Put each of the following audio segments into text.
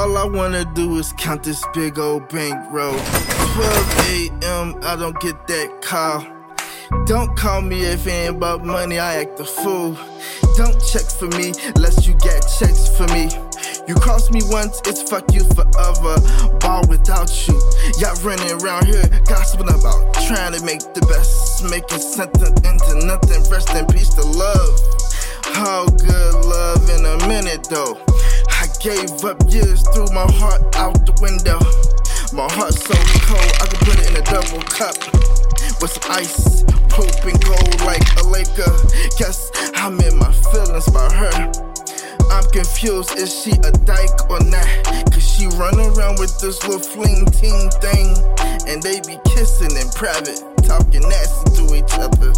All I wanna do is count this big old bankroll. 12 a.m., I don't get that call. Don't call me if it ain't about money, I act a fool. Don't check for me lest you get checks for me. You cross me once, it's fuck you forever. Ball without you. Y'all running around here gossiping about trying to make the best, making something into nothing. Rest in peace to love. How good love in a minute though. Gave up years, threw my heart out the window. My heart's so cold, I could put it in a double cup with some ice, poop and gold like a Laker. Guess I'm in my feelings about her. I'm confused, is she a dyke or not? Cause she run around with this little fling ting thing. And they be kissing in private, talking nasty to each other.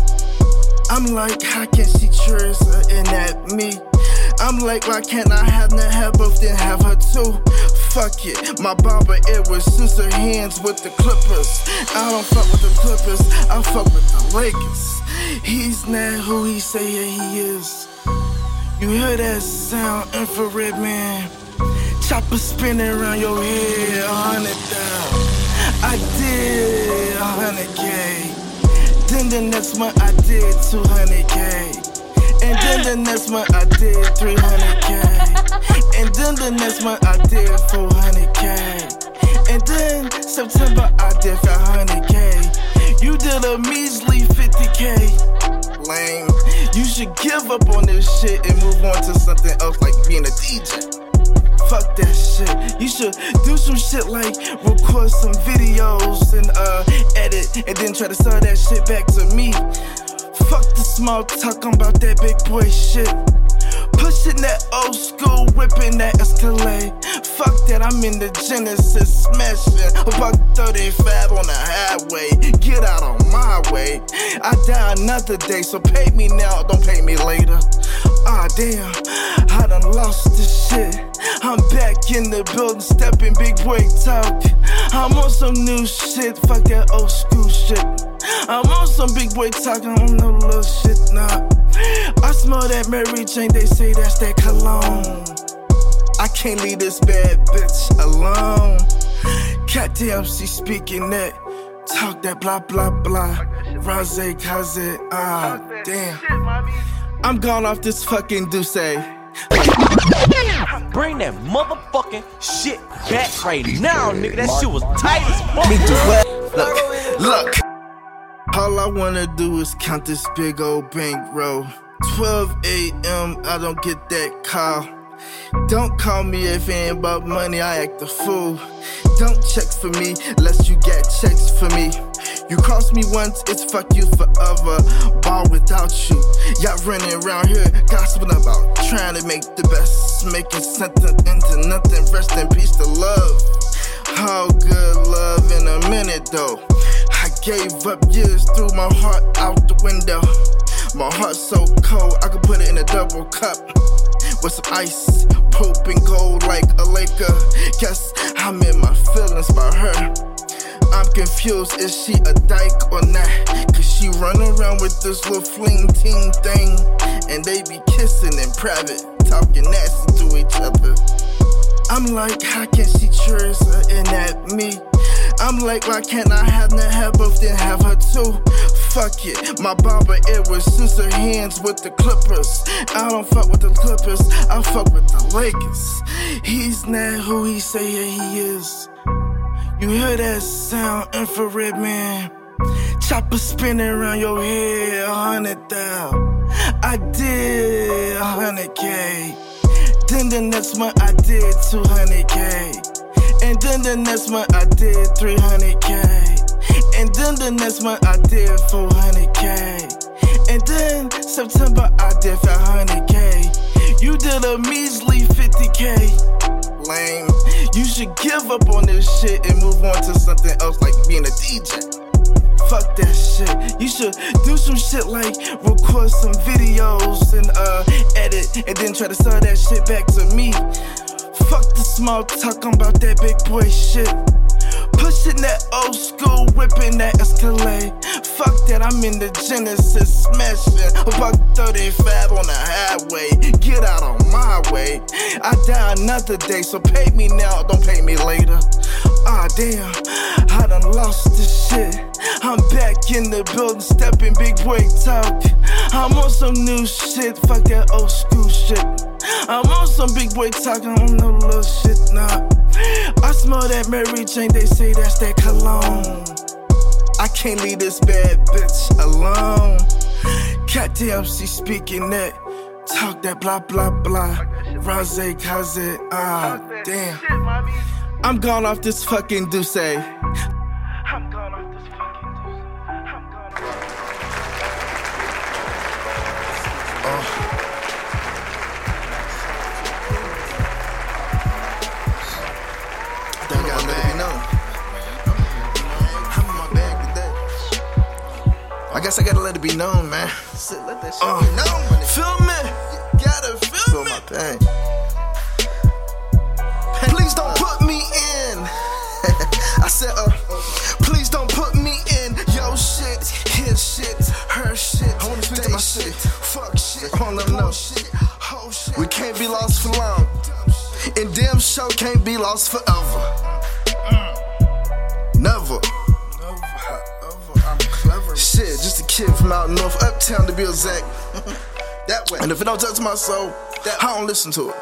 I'm like, how can she trust her and at me? I'm like, why can't I have the have both then have her too? Fuck it, my barber it was scissor hands with the clippers. I don't fuck with the clippers, I fuck with the Lakers. He's not who he say he is. You hear that sound, infrared man? Chopper spinning around your head, a hundred thousand. I did a hundred K. Then the next month I did 200k. Then the next month I did 300k. And then the next month I did 400k. And then September I did 500k. You did a measly 50k. Lame. You should give up on this shit and move on to something else like being a DJ. Fuck that shit. You should do some shit like record some videos and uh edit and then try to sell that shit back to me. Fuck the small talk, I'm about that big boy shit. Pushing that old school, whipping that Escalade. Fuck that, I'm in the Genesis, smashing about 35 on the highway. Get out of my way. I die another day, so pay me now, don't pay me later. Ah, damn, I done lost this shit. I'm back in the building, stepping big boy talk. I'm on some new shit, fuck that old school shit. I'm on some big boy talk, I don't know little shit, nah. I smell that Mary Jane, they say that's that cologne. I can't leave this bad bitch alone. Goddamn, she speaking that. Talk that blah blah blah. Rose, kaze, ah, damn. I'm gone off this fucking Duce. Bring that motherfucking shit back right now, nigga. That shit was tight as fuck. Look, look. All I wanna do is count this big old bankroll. 12 a.m., I don't get that call. Don't call me if it ain't about money, I act a fool. Don't check for me unless you get checks for me. You cross me once, it's fuck you forever. Ball without you. Y'all running around here gossiping about trying to make the best, making something into nothing. Rest in peace to love. How good gave up years, threw my heart out the window. My heart's so cold, I could put it in a double cup with some ice, poop and gold like a Laker. Guess I'm in my feelings about her. I'm confused, is she a dyke or not? Cause she run around with this little fling ting thing. And they be kissing in private, talking nasty to each other. I'm like, how can she trust her and at me? I'm like, why can't I have the have both then have her too? Fuck it, my barber it was scissor hands with the clippers. I don't fuck with the clippers, I fuck with the Lakers. He's not who he say he is. You hear that sound, infrared man? Chopper spinning around your head, a hundred hundred thousand. I did a hundred K. Then the next month I did 200k. And then the next month I did 300k. And then the next month I did 400k. And then September I did 500k. You did a measly 50k. Lame. You should give up on this shit and move on to something else like being a DJ. Fuck that shit. You should do some shit like record some videos and uh edit and then try to sell that shit back to me. Fuck the small talk, I'm about that big boy shit. Pushing that old school, whipping that Escalade. Fuck that, I'm in the Genesis, smashing about 35 on the highway. Get out of my way. I die another day, so pay me now, don't pay me later. Ah, damn, I done lost this shit. I'm back in the building, stepping big boy talk. I'm on some new shit, fuck that old school shit. I'm on some big boy talk, I don't know little shit, nah. I smell that Mary Jane, they say that's that cologne. I can't leave this bad bitch alone. Goddamn, she speaking that. Talk that blah blah blah. Rose, kaze, ah, damn. I'm gone off this fucking douce. Guess I gotta let it be known, man. Let that shit Uh, be known when it Feel me? you gotta feel my pain. Please don't put me in. I said, uh, please don't put me in your shit, his shit, her shit. I wanna speak to my shit. Fuck shit. I wanna know shit. Whole shit. We can't be lost for long. And damn show can't be lost forever. Kid from out north, uptown to be exact. that way. And if it don't touch my soul, I don't listen to it.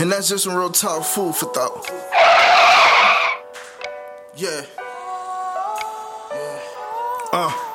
And that's just some real talk, food for thought. Yeah. Yeah. Uh.